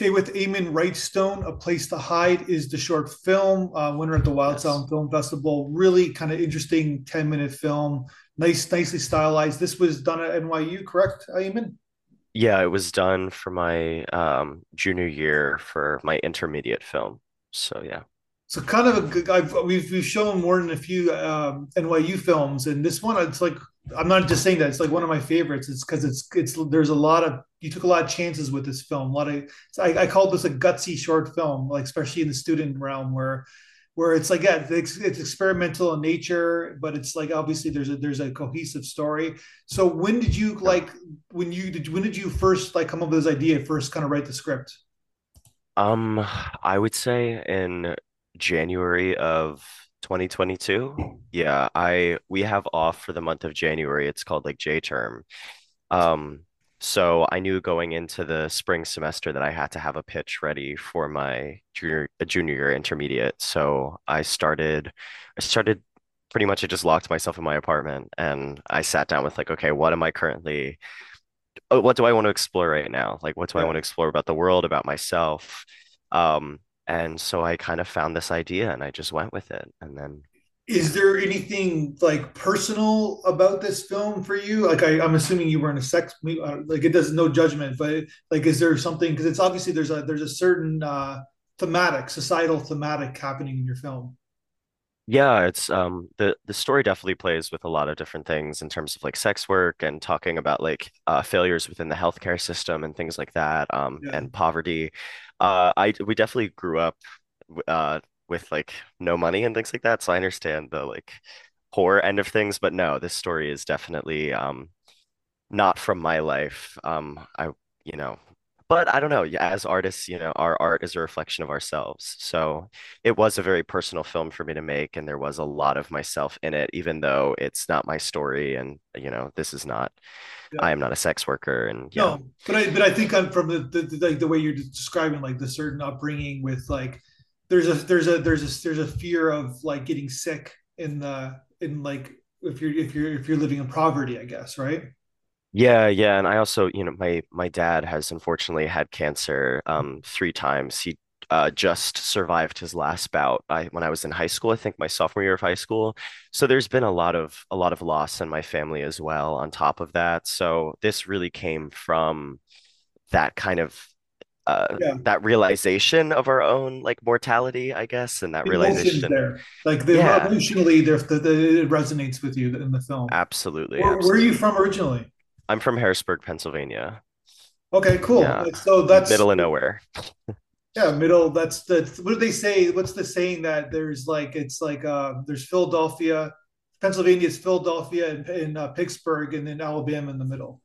Okay, with Eamon Wrightstone, A Place to Hide is the short film, uh, winner at the Wild Yes. Sound Film Festival. Really kind of interesting 10 minute film. Nice, nicely stylized. This was done at NYU, correct, Eamon? Yeah, it was done for my um junior year for my intermediate film. So yeah. So kind of a good, I've, we've, we've shown more than a few um, NYU films, and this one, it's like, I'm not just saying that, it's like one of my favorites. It's because it's, it's, there's a lot of, you took a lot of chances with this film. A lot of, I, I call this a gutsy short film, like especially in the student realm where where it's like yeah it's, it's experimental in nature but it's like obviously there's a there's a cohesive story so when did you like when you did when did you first like come up with this idea first kind of write the script Um, I would say in January of 2022. Yeah, I we have off for the month of January. It's called like J term. Um, so I knew going into the spring semester that I had to have a pitch ready for my junior junior year intermediate. So I started I started pretty much I just locked myself in my apartment and I sat down with like, okay, what am I currently uh, what do I want to explore right now? Like what do I want to explore about the world, about myself? Um, and so I kind of found this idea and I just went with it. And then is there anything like personal about this film for you like I, i'm assuming you were in a sex like it does no judgment but like is there something because it's obviously there's a there's a certain uh thematic societal thematic happening in your film Yeah, it's um the the story definitely plays with a lot of different things in terms of like sex work and talking about like uh, failures within the healthcare system and things like that um yeah and poverty. Uh I we definitely grew up uh with like no money and things like that, so I understand the like poor end of things, but no, this story is definitely um not from my life. Um, I, you know, but I don't know. As artists, you know, our art is a reflection of ourselves. So it was a very personal film for me to make, and there was a lot of myself in it, even though it's not my story. And, you know, this is not, yeah I am not a sex worker. And yeah, No, but I but I think I'm from the, the, the like the way you're describing like the certain upbringing with like there's a there's a there's a there's a fear of like getting sick in the in like if you're if you're if you're living in poverty, I guess, right? Yeah, yeah. And I also, you know, my my dad has unfortunately had cancer um three times. He uh, just survived his last bout I, when I was in high school, I think my sophomore year of high school. So there's been a lot of a lot of loss in my family as well on top of that. So this really came from that kind of uh Yeah, that realization of our own like mortality, I guess, and that the realization. there, like the Yeah, emotionally, there the, the, it resonates with you in the film. absolutely, Where, where are you absolutely. from originally? I'm from Harrisburg, Pennsylvania. Okay, cool. Yeah, So that's middle of nowhere. yeah, middle. That's the what do they say? What's the saying that there's like it's like uh, there's Philadelphia, Pennsylvania is Philadelphia and, and uh, Pittsburgh, and then Alabama in the middle.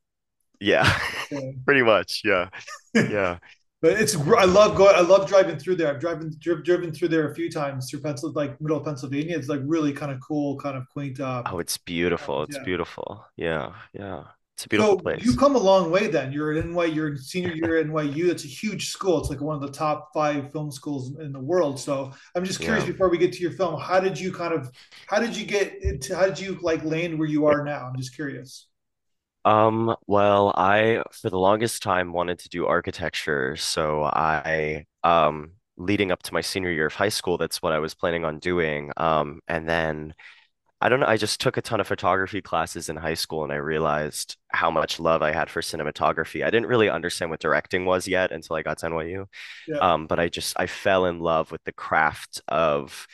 Yeah, Yeah. pretty much. Yeah, yeah. but it's I love going. I love driving through there. I've driven driven, driven through there a few times through Pencil, like middle of Pennsylvania. It's like really kind of cool, kind of quaint. Uh, Oh, it's beautiful. It's yeah. beautiful. Yeah, yeah. It's a beautiful So you place. come a long way then. You're at NY, you're in senior year at NYU. It's a huge school. It's like one of the top five film schools in the world. So I'm just curious Yeah. before we get to your film, how did you kind of how did you get into how did you like land where you are now? I'm just curious. Um, well, I for the longest time wanted to do architecture, so I um leading up to my senior year of high school, that's what I was planning on doing. Um, and then I don't know, I just took a ton of photography classes in high school and I realized how much love I had for cinematography. I didn't really understand what directing was yet until I got to NYU. Yeah. Um, but I just I fell in love with the craft of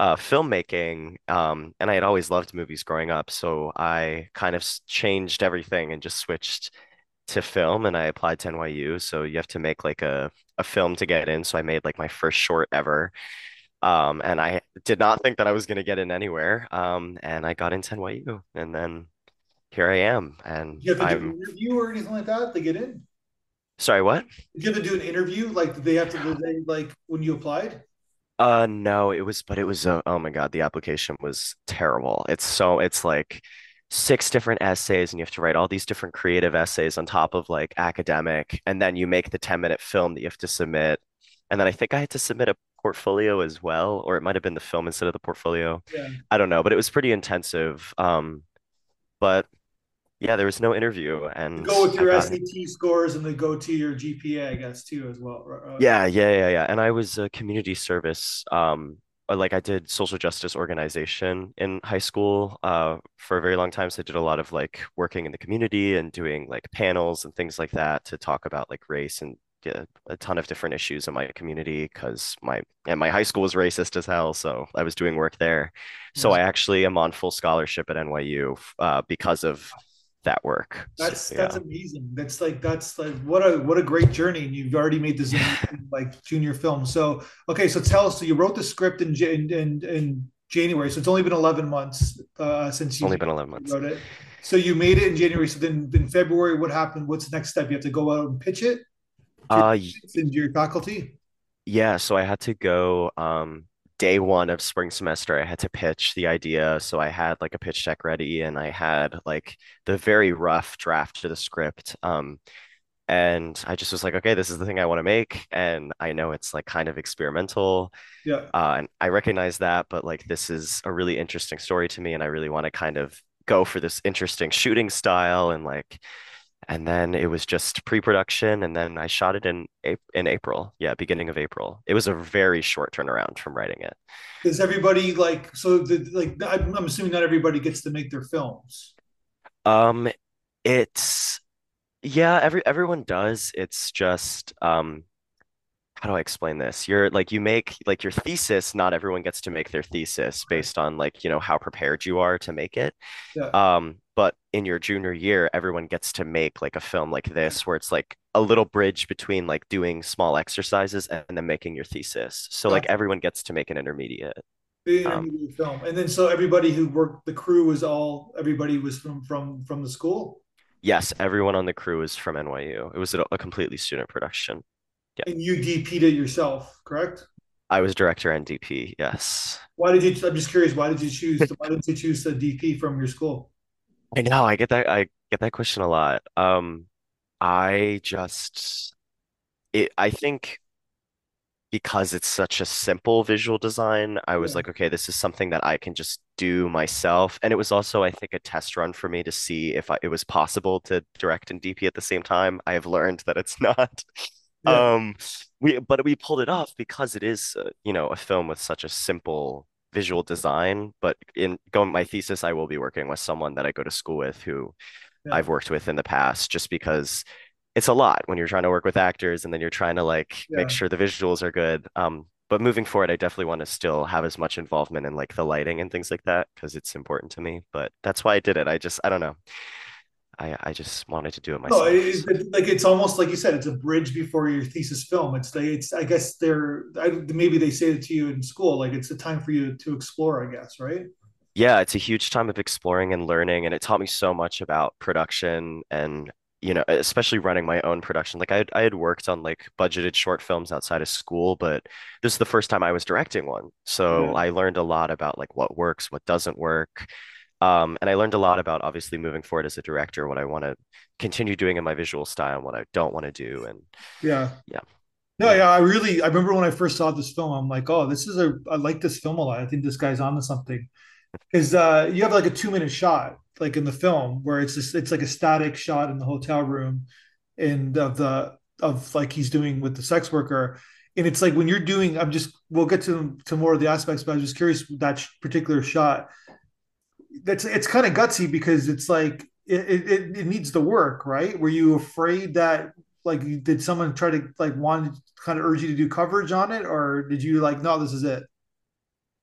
uh, filmmaking. Um, and I had always loved movies growing up, so I kind of changed everything and just switched to film. And I applied to NYU, so you have to make like a a film to get in. So I made like my first short ever. Um, and I did not think that I was going to get in anywhere. Um, and I got into NYU, and then here I am. And you have to do an interview or anything like that to get in? sorry, what? Did you have to do an interview? Like did they have to did they like when you applied? Uh, no, it was, but it was, uh, oh my God, the application was terrible. It's so, it's like six different essays, and you have to write all these different creative essays on top of like academic, and then you make the 10 minute film that you have to submit. And then I think I had to submit a portfolio as well, or it might have been the film instead of the portfolio. Yeah. I don't know, but it was pretty intensive. Um, but Yeah, there was no interview, and go with your got. SAT scores and they go to your GPA, I guess, too, as well. Uh, Yeah, yeah, yeah, yeah. And I was a community service. Um, uh, like I did social justice organization in high school uh, for a very long time. So I did a lot of like working in the community and doing like panels and things like that to talk about like race and yeah, a ton of different issues in my community because my and my high school was racist as hell. So I was doing work there. So yeah. I actually am on full scholarship at NYU uh, because of that work. So, That's that's yeah. amazing. That's like that's like what a what a great journey, and you've already made this like junior film. So okay, so tell us. So you wrote the script in in in, in January, so it's only been eleven months uh, since you only been 11 months. wrote it. So you made it in January. So then in February, what happened? What's the next step? You have to go out and pitch it Uh, to your faculty. Yeah, so I had to go um day one of spring semester. I had to pitch the idea. So I had like a pitch deck ready and I had like the very rough draft to the script. Um and I just was like, okay, this is the thing I want to make. And I know it's like kind of experimental. Yeah, Uh and I recognize that, but like this is a really interesting story to me and I really want to kind of go for this interesting shooting style and like and then it was just pre-production, and then I shot it in in April. Yeah, beginning of April. It was a very short turnaround from writing it. does everybody like so? The, like I'm, I'm assuming not everybody gets to make their films. Um, it's yeah, every everyone does. It's just um, how do I explain this? You're like you make like your thesis, not everyone gets to make their thesis based on like, you know, how prepared you are to make it. Yeah. Um, but in your junior year, everyone gets to make like a film like this, where it's like a little bridge between like doing small exercises and then making your thesis. So like everyone gets to make an intermediate. the Um, intermediate film, and then so everybody who worked, the crew was all everybody was from from from the school, yes, everyone on the crew is from NYU. It was a, a completely student production. Yeah, and you DP'd it yourself, correct? I was director and DP. Yes, Why did you? I'm just curious. Why did you choose? Why did you choose the DP from your school? I know. I get that. I get that question a lot. Um, I just it. I think. because it's such a simple visual design, I was Yeah, like, okay, this is something that I can just do myself. And it was also, I think, a test run for me to see if I, it was possible to direct and DP at the same time. I have learned that it's not. Yeah, Um, we but we pulled it off because it is, uh, you know, a film with such a simple visual design. But in going my thesis, I will be working with someone that I go to school with who yeah, I've worked with in the past, just because it's a lot when you're trying to work with actors and then you're trying to like make sure the visuals are good. Um, but moving forward, I definitely want to still have as much involvement in like the lighting and things like that because it's important to me. But that's why I did it. I just, I don't know. I I just wanted to do it No, myself. it, So it, like it's almost like you said, it's a bridge before your thesis film. It's the, it's I guess they're I, maybe they say it to you in school, like it's a time for you to explore, I guess, right? yeah, it's a huge time of exploring and learning, and it taught me so much about production and you know, especially running my own production. Like I had, I had worked on like budgeted short films outside of school, but this is the first time I was directing one. So Yeah, I learned a lot about like what works, what doesn't work. Um, and I learned a lot about obviously moving forward as a director, what I want to continue doing in my visual style and what I don't want to do. And yeah. yeah, No, yeah. I really I remember when I first saw this film, I'm like, oh, this is a I like this film a lot. I think this guy's onto something. Because uh, you have like a two minute shot, like in the film, where it's just it's like a static shot in the hotel room, and of the of like he's doing with the sex worker, and it's like when you're doing, I'm just we'll get to to more of the aspects, but I was just curious that particular shot. That's it's kind of gutsy because it's like it, it it needs the work, right? Were you afraid that like did someone try to like want to kind of urge you to do coverage on it, or did you like no, this is it?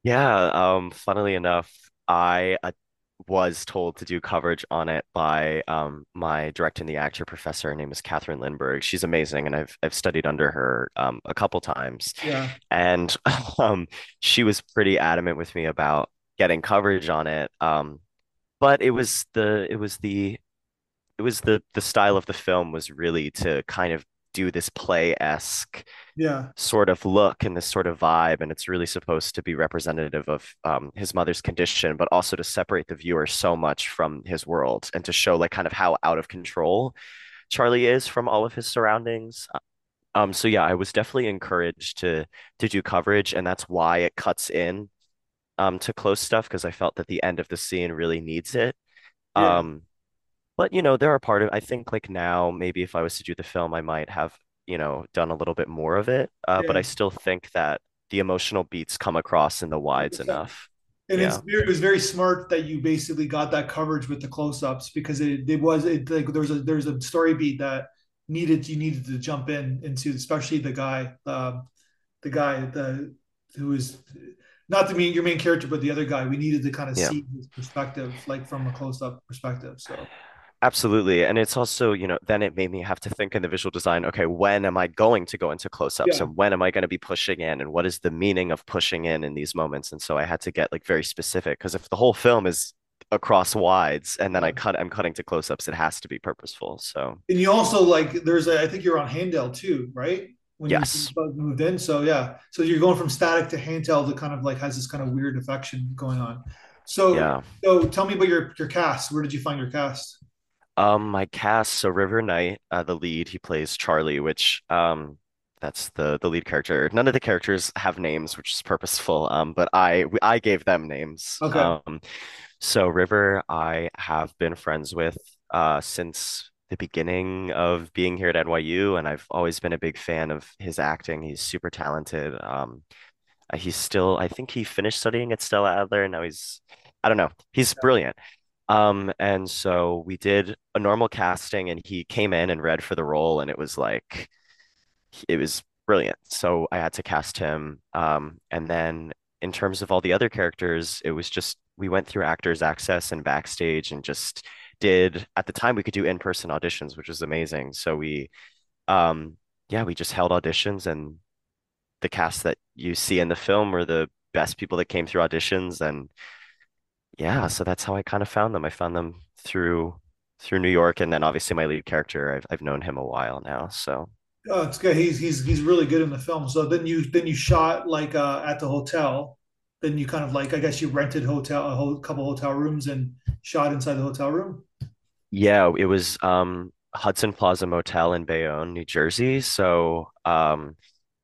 Yeah, um, funnily enough, I uh, was told to do coverage on it by um, my directing the actor professor. Her name is Catherine Lindberg. She's amazing, and I've I've studied under her um, a couple times. Yeah, And um, she was pretty adamant with me about getting coverage on it. Um, but it was the it was the it was the the style of the film was really to kind of do this play-esque yeah, sort of look and this sort of vibe, and it's really supposed to be representative of um, his mother's condition, but also to separate the viewer so much from his world and to show like kind of how out of control Charlie is from all of his surroundings. Um, so yeah, I was definitely encouraged to to do coverage, and that's why it cuts in um to close stuff because I felt that the end of the scene really needs it. yeah. Um, But you know, there are part of I think like now maybe if I was to do the film, I might have, you know, done a little bit more of it. Uh, but I still think that the emotional beats come across in the wides 100%. enough. And it's Yeah. very, it was very smart that you basically got that coverage with the close-ups because it, it was it like there's a there's a story beat that needed you needed to jump in into especially the guy um, the guy the who is not the main your main character but the other guy we needed to kind of Yeah. see his perspective like from a close-up perspective so Absolutely. And it's also, you know, then it made me have to think in the visual design, okay, when am I going to go into close-ups yeah and when am I going to be pushing in and what is the meaning of pushing in in these moments? And so I had to get like very specific because if the whole film is across wides and then I cut I'm cutting to close-ups, it has to be purposeful. So, and you also like there's a I think you're on handel too right when you yes. moved in so yeah so you're going from static to handheld that kind of like has this kind of weird affection going on so Yeah. so tell me about your your cast where did you find your cast Um, my cast, so River Knight, uh, the lead, he plays Charlie, which um that's the the lead character. None of the characters have names, which is purposeful. Um, but I I gave them names. okay Um, so River, I have been friends with uh since the beginning of being here at NYU, and I've always been a big fan of his acting. He's super talented. Um, uh, he's still, I think he finished studying at Stella Adler, and now he's, I don't know, he's brilliant. Um, and so we did a normal casting, and he came in and read for the role, and it was like it was brilliant. So I had to cast him. Um, and then in terms of all the other characters, it was just we went through Actors Access and Backstage and just did at the time we could do in-person auditions, which was amazing. So we um yeah, we just held auditions and the cast that you see in the film were the best people that came through auditions and yeah, so that's how I kind of found them. I found them through through New York and then obviously my lead character, I've I've known him a while now. So oh it's good he's he's he's really good in the film so then you then you shot like uh at the hotel then you kind of like I guess you rented hotel a whole couple hotel rooms and shot inside the hotel room Yeah, it was um, Hudson Plaza Motel in Bayonne, New Jersey. So um,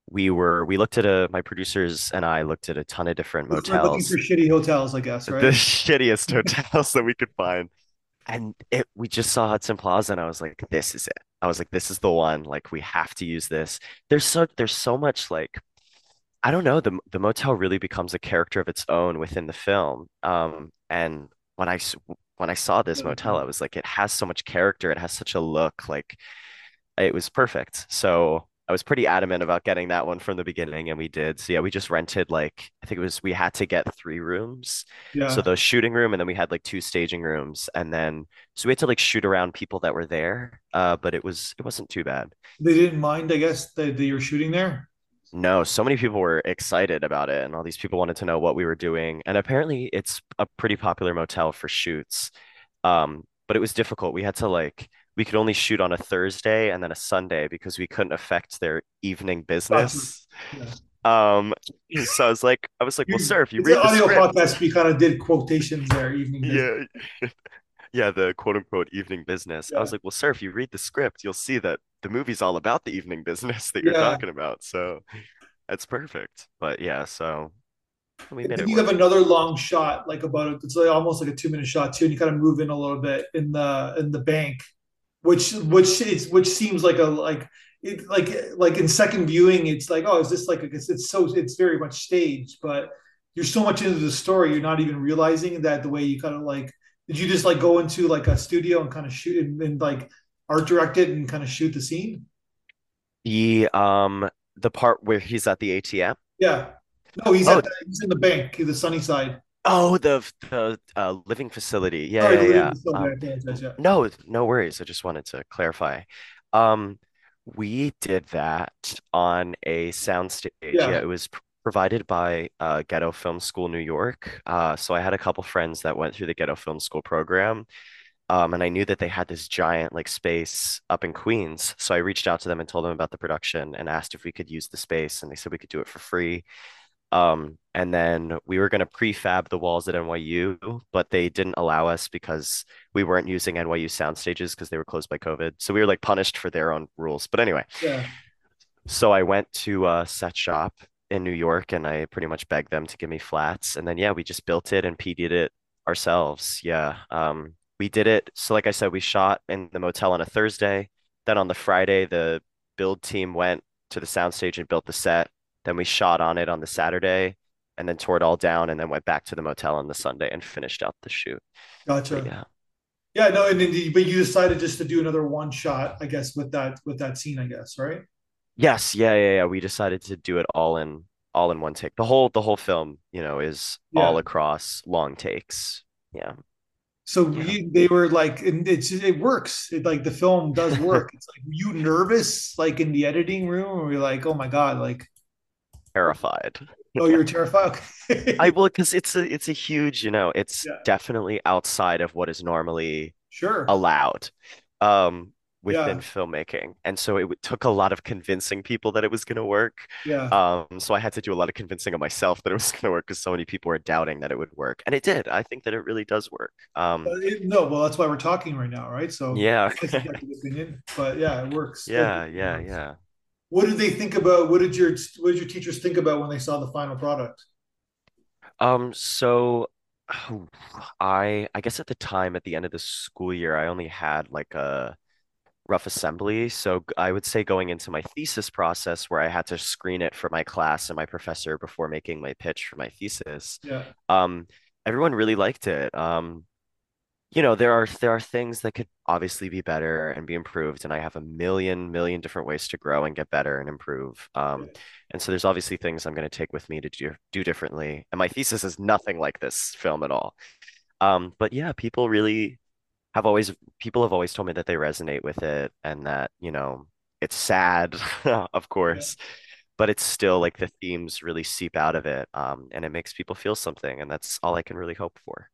we were we looked at a my producers and I looked at a ton of different we're looking for shitty hotels I guess right? the shittiest hotels that we could find. And it we just saw Hudson Plaza and I was like, this is it. I was like, this is the one. Like we have to use this. There's so there's so much like I don't know, the the motel really becomes a character of its own within the film. Um, and when I when I saw this motel, I was like, it has so much character, it has such a look, like it was perfect. So I was pretty adamant about getting that one from the beginning, and we did. So yeah, we just rented like I think it was we had to get three rooms. Yeah. So the shooting room, and then we had like two staging rooms, and then so we had to like shoot around people that were there. Uh, but it was it wasn't too bad. they didn't mind I guess that, that you're shooting there No, so many people were excited about it, and all these people wanted to know what we were doing. And apparently, it's a pretty popular motel for shoots. Um, but it was difficult. We had to like we could only shoot on a Thursday and then a Sunday because we couldn't affect their evening business. yeah Um, so I was like, I was like, well, sir, if you it's read the audio script, podcast. We kind of did quotations there, evening business. yeah, yeah, the quote unquote evening business. I was like, well, sir, if you read the script, you'll see that the movie's all about the evening business that you're yeah. talking about. So that's perfect. But yeah, so we made it you have another long shot, like about it's like almost like a two minute shot too, and you kind of move in a little bit in the in the bank, which which is which seems like a like it like like in second viewing, it's like oh, is this like a, it's, it's so it's very much staged, but you're so much into the story, you're not even realizing that the way you kind of like did you just like go into like a studio and kind of shoot and, and like art direct it and kind of shoot the scene? The um the part where he's at the ATM. Yeah. No, he's Oh, at the, he's in the bank, the sunny side. oh, the the uh, living facility. Yeah, Sorry, yeah, yeah. Um. Yeah. no, no worries. I just wanted to clarify. Um, we did that on a soundstage. Yeah, Yeah. it was pr provided by uh, Ghetto Film School New York. Uh, so I had a couple friends that went through the Ghetto Film School program. Um, and I knew that they had this giant like space up in Queens. So I reached out to them and told them about the production and asked if we could use the space, and they said we could do it for free. Um, and then we were going to prefab the walls at NYU, but they didn't allow us because we weren't using NYU sound stages because they were closed by COVID. So we were like punished for their own rules. But anyway, Yeah. so I went to a set shop in New York and I pretty much begged them to give me flats. And then yeah, we just built it and PD'd it ourselves. Yeah. Um, we did it. So like I said, we shot in the motel on a Thursday. Then on the Friday, the build team went to the soundstage and built the set. Then we shot on it on the Saturday and then tore it all down and then went back to the motel on the Sunday and finished out the shoot. But Gotcha. yeah. Yeah, no, and then but you decided just to do another one shot, I guess, with that with that scene, I guess, right? Yes, yeah, yeah, yeah. We decided to do it all in all in one take. The whole the whole film, you know, is Yeah. all across long takes. Yeah. So Yeah. you, they were like, and it's it works. It, like the film does work. It's like, were you nervous, like in the editing room, or were you like, oh my God, like, Terrified. oh, you're terrified? I will because it's a it's a huge, you know, it's Yeah, definitely outside of what is normally sure. allowed um within Yeah, filmmaking. And so it took a lot of convincing people that it was going to work. yeah. Um so I had to do a lot of convincing of myself that it was going to work because so many people were doubting that it would work. And it did. I think that it really does work. Um it- no, well, that's why we're talking right now, right? So yeah. it's a subjective opinion, but yeah, it works. It Yeah, yeah, works. yeah. What did they think about? What did your what did your teachers think about when they saw the final product? Um, so I I guess at the time at the end of the school year, I only had like a rough assembly. So I would say going into my thesis process where I had to screen it for my class and my professor before making my pitch for my thesis, Yeah, um, everyone really liked it. Um, you know, there are there are things that could obviously be better and be improved, and I have a million million different ways to grow and get better and improve. Um, and so there's obviously things I'm going to take with me to do do differently. And my thesis is nothing like this film at all. Um, but yeah, people really have always people have always told me that they resonate with it and that, you know, it's sad, of yeah. course, but it's still like the themes really seep out of it. Um, and it makes people feel something, and that's all I can really hope for.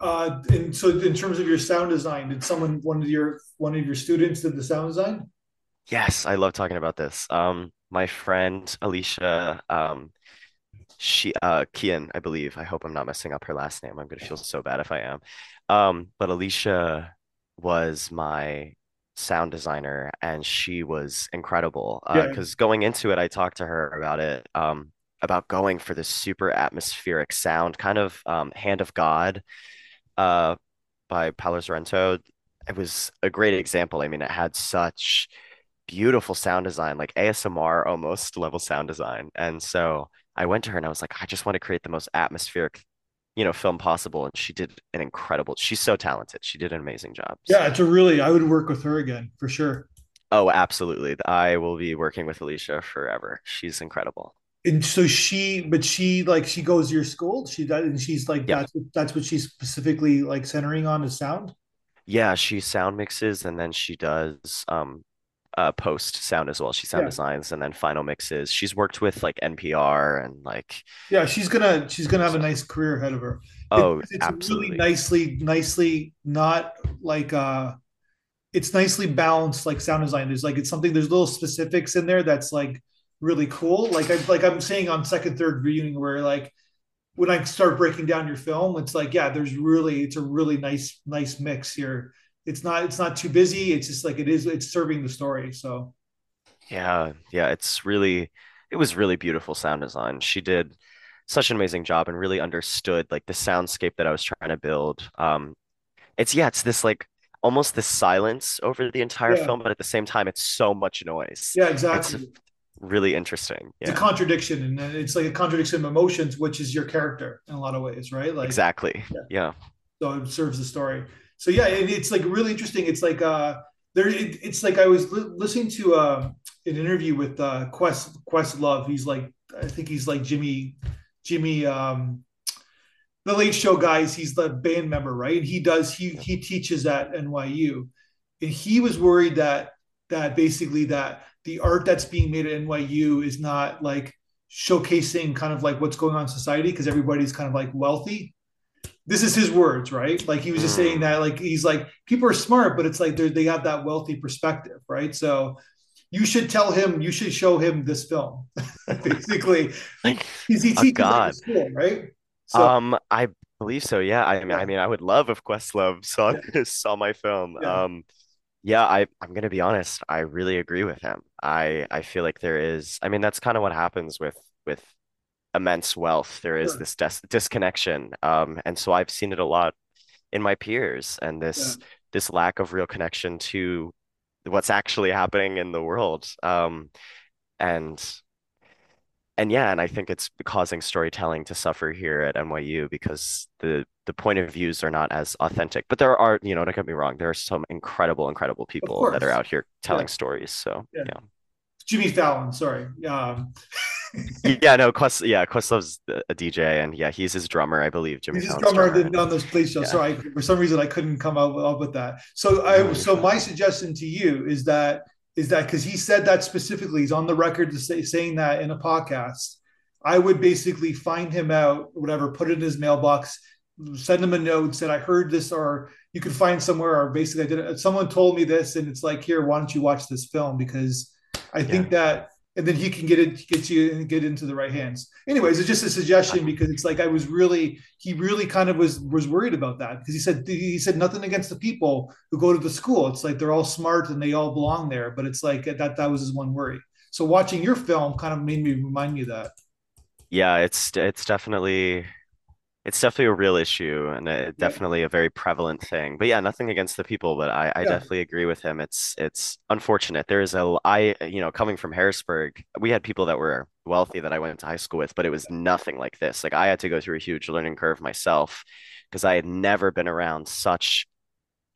Uh, and so, in terms of your sound design, did someone one of your one of your students did the sound design? Yes, I love talking about this. Um, my friend Alicia, um, she uh Kian, I believe. I hope I'm not messing up her last name. I'm gonna feel so bad if I am. Um, but Alicia was my sound designer and she was incredible. Uh, Yeah, because going into it, I talked to her about it, um, about going for this super atmospheric sound, kind of um Hand of God, uh, by Paolo Sorrentino. It was a great example. I mean, it had such beautiful sound design, like ASMR almost level sound design. And so I went to her and I was like, I just want to create the most atmospheric, you know, film possible. And she did an incredible, she's so talented. She did an amazing job. yeah. It's a really I would work with her again for sure. oh, absolutely. I will be working with Alicia forever. She's incredible. And so she, but she like she goes to your school. She does, and she's like Yeah. that's that's what she's specifically like centering on is sound. Yeah, she sound mixes and then she does um uh post sound as well. She sound Yeah, designs and then final mixes. She's worked with like NPR and like yeah. She's gonna she's gonna have a nice career ahead of her. It, oh, it's really nicely nicely not like uh it's nicely balanced like sound design there's like it's something there's little specifics in there that's like really cool like i like i'm saying on second third viewing where like when i start breaking down your film it's like yeah there's really it's a really nice nice mix here it's not it's not too busy it's just like it is it's serving the story so Yeah, yeah, it's really it was really beautiful sound design. She did such an amazing job and really understood like the soundscape that I was trying to build. Um, it's yeah, it's this like almost this silence over the entire yeah film, but at the same time, it's so much noise. yeah It's exactly really interesting. it's a contradiction and it's like a contradiction of emotions which is your character in a lot of ways right like exactly. yeah. Yeah. so it serves the story. So yeah, it, it's like really interesting. It's like uh, there. It, it's like I was li- listening to uh, an interview with uh, Quest Quest Love. He's like I think he's like Jimmy Jimmy um, the Late Show guys. He's the band member, right? And he does he he teaches at NYU, and he was worried that that basically that the art that's being made at NYU is not like showcasing kind of like what's going on in society because everybody's kind of like wealthy this is his words, right? Like he was just saying that, like he's like people are smart, but it's like they they have that wealthy perspective, right? So you should tell him, you should show him this film, basically, because he Oh teaches at school, right? So Um, I believe so. Yeah. I mean, I mean, I would love if Questlove saw yeah, saw my film. yeah, Um, Yeah, I I'm gonna be honest. I really agree with him. I I feel like there is. I mean, that's kind of what happens with with immense wealth. There is sure, this dis disconnection. Um, and so I've seen it a lot in my peers and Yeah, this this lack of real connection to what's actually happening in the world. Um, and and yeah, and I think it's causing storytelling to suffer here at NYU because the the point of views are not as authentic. But there are, you know, don't get me wrong, there are some incredible, incredible people that are out here Yeah, telling stories. So yeah. yeah. Jimmy Fallon, sorry. Um, Yeah, no, Quest, yeah, Questlove's a DJ, and yeah, he's his drummer, I believe, Jimmy he's Fallon's drummer drummer, on those police shows. yeah, Sorry, for some reason I couldn't come up, up with that. So I, so my suggestion to you is that is that because he said that specifically, he's on the record to say saying that in a podcast. I would basically find him out, whatever, put it in his mailbox, send him a note, said I heard this, or you could find somewhere, or basically I did it. Someone told me this, and it's like, here, why don't you watch this film? Because I Yeah, think that, and then he can get it, get you and get into the right hands. Anyways, it's just a suggestion because it's like I was really, he really kind of was was worried about that because he said he said nothing against the people who go to the school. It's like they're all smart and they all belong there, but it's like that that was his one worry. So watching your film kind of made me remind me of that. yeah, it's it's definitely it's definitely a real issue and a, definitely a very prevalent thing. But yeah, nothing against the people, but I I yeah, definitely agree with him. It's it's unfortunate. There is a I you know coming from Harrisburg, we had people that were wealthy that I went to high school with, but it was nothing like this. Like I had to go through a huge learning curve myself because I had never been around such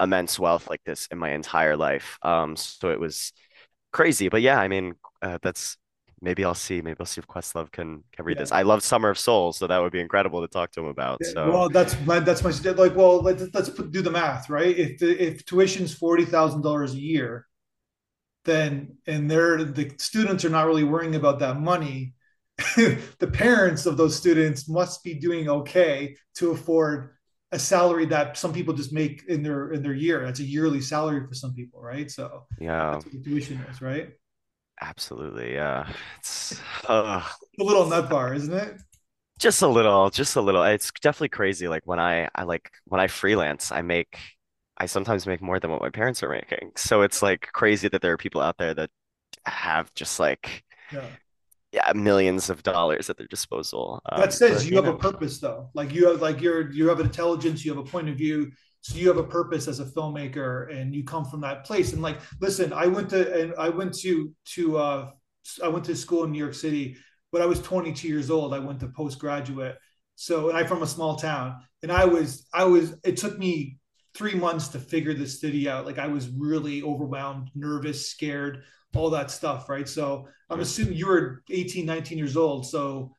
immense wealth like this in my entire life. Um, so it was crazy. But yeah, I mean, uh, that's maybe I'll see. Maybe I'll see if Questlove can can read yeah. this. I love Summer of Souls, so that would be incredible to talk to him about. So well, that's my that's my like. Well, let's let's put, do the math, right? If the if tuition's forty thousand dollars a year, then and they're the students are not really worrying about that money. the parents of those students must be doing okay to afford a salary that some people just make in their in their year. That's a yearly salary for some people, right? So yeah, that's what the tuition is, right? Absolutely. Yeah, it's uh, A little nut bar, isn't it? just a little, just a little. It's definitely crazy. Like when I I like when I freelance, I make. I sometimes make more than what my parents are making. So it's like crazy that there are people out there that have just like Yeah. yeah, millions of dollars at their disposal. that Um, says but you you have a purpose though like you have like you're you have an intelligence you have a point of view so you have a purpose as a filmmaker and you come from that place. And like listen i went to and i went to to uh i went to school in new york city but i was 22 years old. I went to postgraduate. So and i'm from a small town. And i was i was it took me three months to figure this city out. Like i was really overwhelmed nervous scared all that stuff right? So i'm assuming you were 18 19 years old. So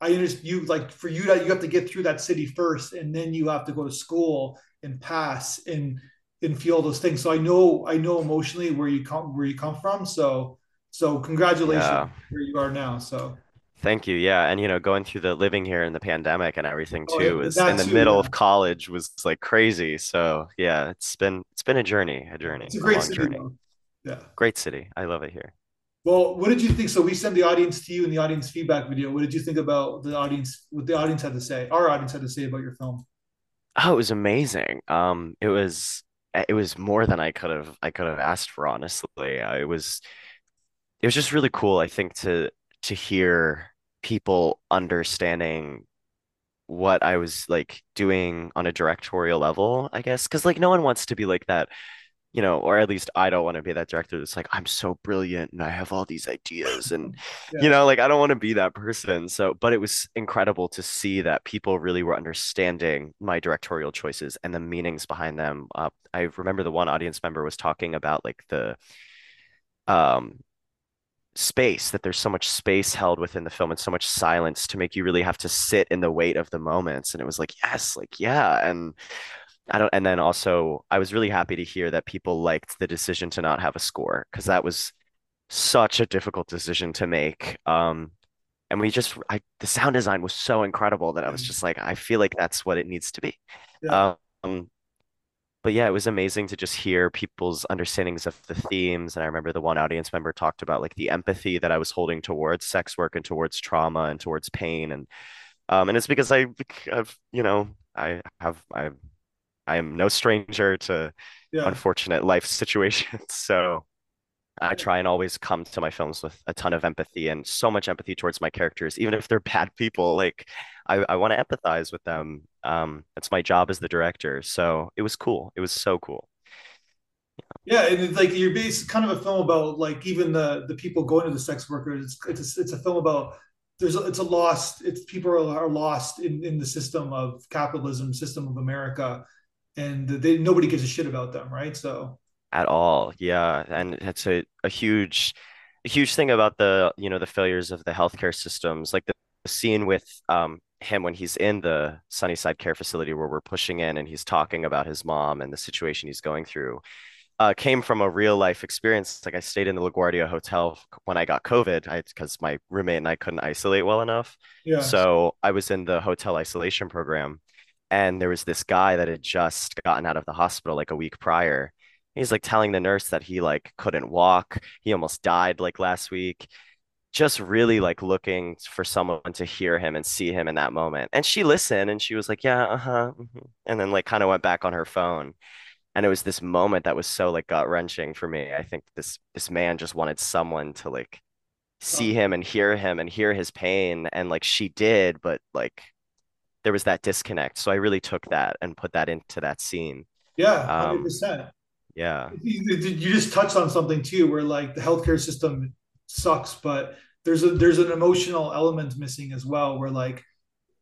I understand you like for you that you have to get through that city first, and then you have to go to school and pass and and feel those things. So I know I know emotionally where you come where you come from. So so congratulations yeah. where you are now. So Thank you. Yeah. And you know, going through the living here in the pandemic and everything oh too yeah, was in the too. middle Yeah, of college was like crazy. So yeah, it's been it's been a journey, a yeah. it's journey, a a great long city journey. though. Yeah. Great city. I love it here. Well, what did you think? So we sent the audience to you in the audience feedback video. What did you think about the audience? What the audience had to say? Our audience had to say about your film. Oh, it was amazing. Um, it was it was more than I could have I could have asked for, honestly. Uh, it was it was just really cool, I think, to to hear people understanding what I was like doing on a directorial level, I guess. Because like no one wants to be like that, you know, or at least I don't want to be that director that's like, I'm so brilliant and I have all these ideas. And, you know, like I don't want to be that person. So, but it was incredible to see that people really were understanding my directorial choices and the meanings behind them. Uh, I remember the one audience member was talking about like the um space that there's so much space held within the film and so much silence to make you really have to sit in the weight of the moments and it was like yes like yeah and I don't and then also I was really happy to hear that people liked the decision to not have a score because that was such a difficult decision to make um and we just I the sound design was so incredible that I was just like I feel like that's what it needs to be Yeah. um but yeah, it was amazing to just hear people's understandings of the themes. And I remember the one audience member talked about like the empathy that I was holding towards sex work and towards trauma and towards pain. And um, and it's because I, I've, you know, I have I I am no stranger to Yeah. unfortunate life situations. So I try and always come to my films with a ton of empathy and so much empathy towards my characters, even if they're bad people. Like I, I want to empathize with them. Um, that's my job as the director. So it was cool. It was so cool. Yeah, and it's like you're based kind of a film about like even the the people going to the sex workers. It's it's a, it's a film about there's a, it's a lost. It's people are, are lost in in the system of capitalism, system of America, and they nobody gives a shit about them, right? So at all. Yeah, and it's a, a huge a huge thing about the you know the failures of the healthcare systems, like the, scene with um him when he's in the Sunnyside Care Facility where we're pushing in and he's talking about his mom and the situation he's going through. Uh, came from a real life experience. Like I stayed in the LaGuardia Hotel when I got COVID, because my roommate and I couldn't isolate well enough. yeah, So I was in the hotel isolation program, and there was this guy that had just gotten out of the hospital like a week prior, He's like telling the nurse that he like couldn't walk. He almost died like last week. Just really like looking for someone to hear him and see him in that moment. And she listened and she was like, "Yeah, uh-huh." mhm," And then like kind of went back on her phone. And it was this moment that was so like gut-wrenching for me. I think this this man just wanted someone to like see him and hear him and hear his pain and like she did, but like there was that disconnect. So I really took that and put that into that scene. yeah, hundred Um percent. yeah. You, you just touched on something too, where like the healthcare system sucks, but there's a there's an emotional element missing as well, where like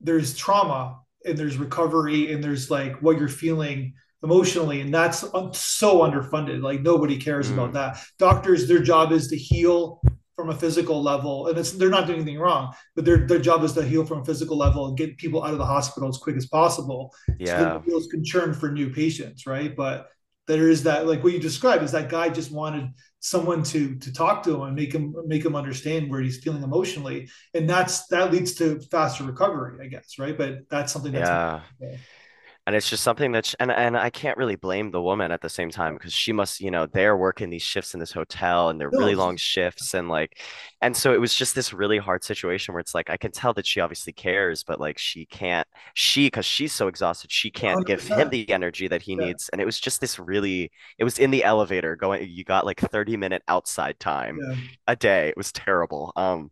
there's trauma and there's recovery and there's like what you're feeling emotionally and that's so underfunded like nobody cares about Mm, that doctors their job is to heal from a physical level and it's they're not doing anything wrong but their their job is to heal from a physical level and get people out of the hospital as quick as possible so that yeah. the wheels can churn for new patients right but there is that like what you described is that guy just wanted someone to to talk to him and make him make him understand where he's feeling emotionally and that's that leads to faster recovery i guess right but that's something that's Yeah. And it's just something that, sh and and I can't really blame the woman at the same time because she must, you know, they're working these shifts in this hotel and they're really long shifts and like, and so it was just this really hard situation where it's like I can tell that she obviously cares, but like she can't, she because she's so exhausted, she can't give him the energy that he yeah needs. And it was just this really, it was in the elevator going, you got like 30 minute outside time yeah a day. It was terrible. Um,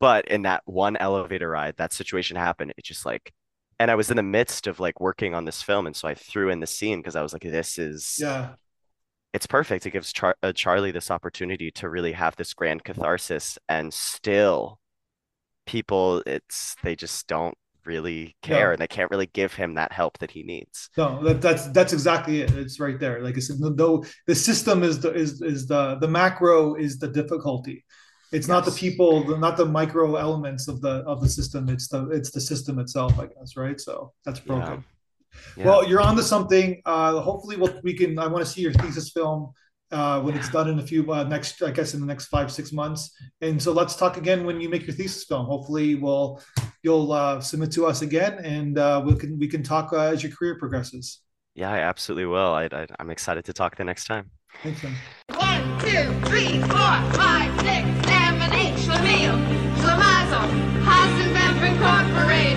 but in that one elevator ride, that situation happened. It just like, and I was in the midst of like working on this film, and so I threw in the scene because I was like, this is yeah. it's perfect. It gives Char uh, Charlie this opportunity to really have this grand catharsis, and still people, it's they just don't really care, and they can't really give him that help that he needs. no that, that's that's exactly it. It's right there. Like i said no the system is the is is the the macro is the difficulty it's not the people not the micro elements of the of the system it's the it's the system itself i guess right so that's broken Yeah. Well, you're on to something. Uh, hopefully, we'll, we can. I want to see your thesis film uh, when it's done in a few uh, next, I guess, in the next five six months. And so let's talk again when you make your thesis film. Hopefully, we'll you'll uh, submit to us again, and uh, we can we can talk uh, as your career progresses. Yeah, I absolutely will. I, I I'm excited to talk the next time. Thanks, man. One, two, three, four, five, six, Schlemiel, Schlemazel, Hasenpfeffer Incorporated.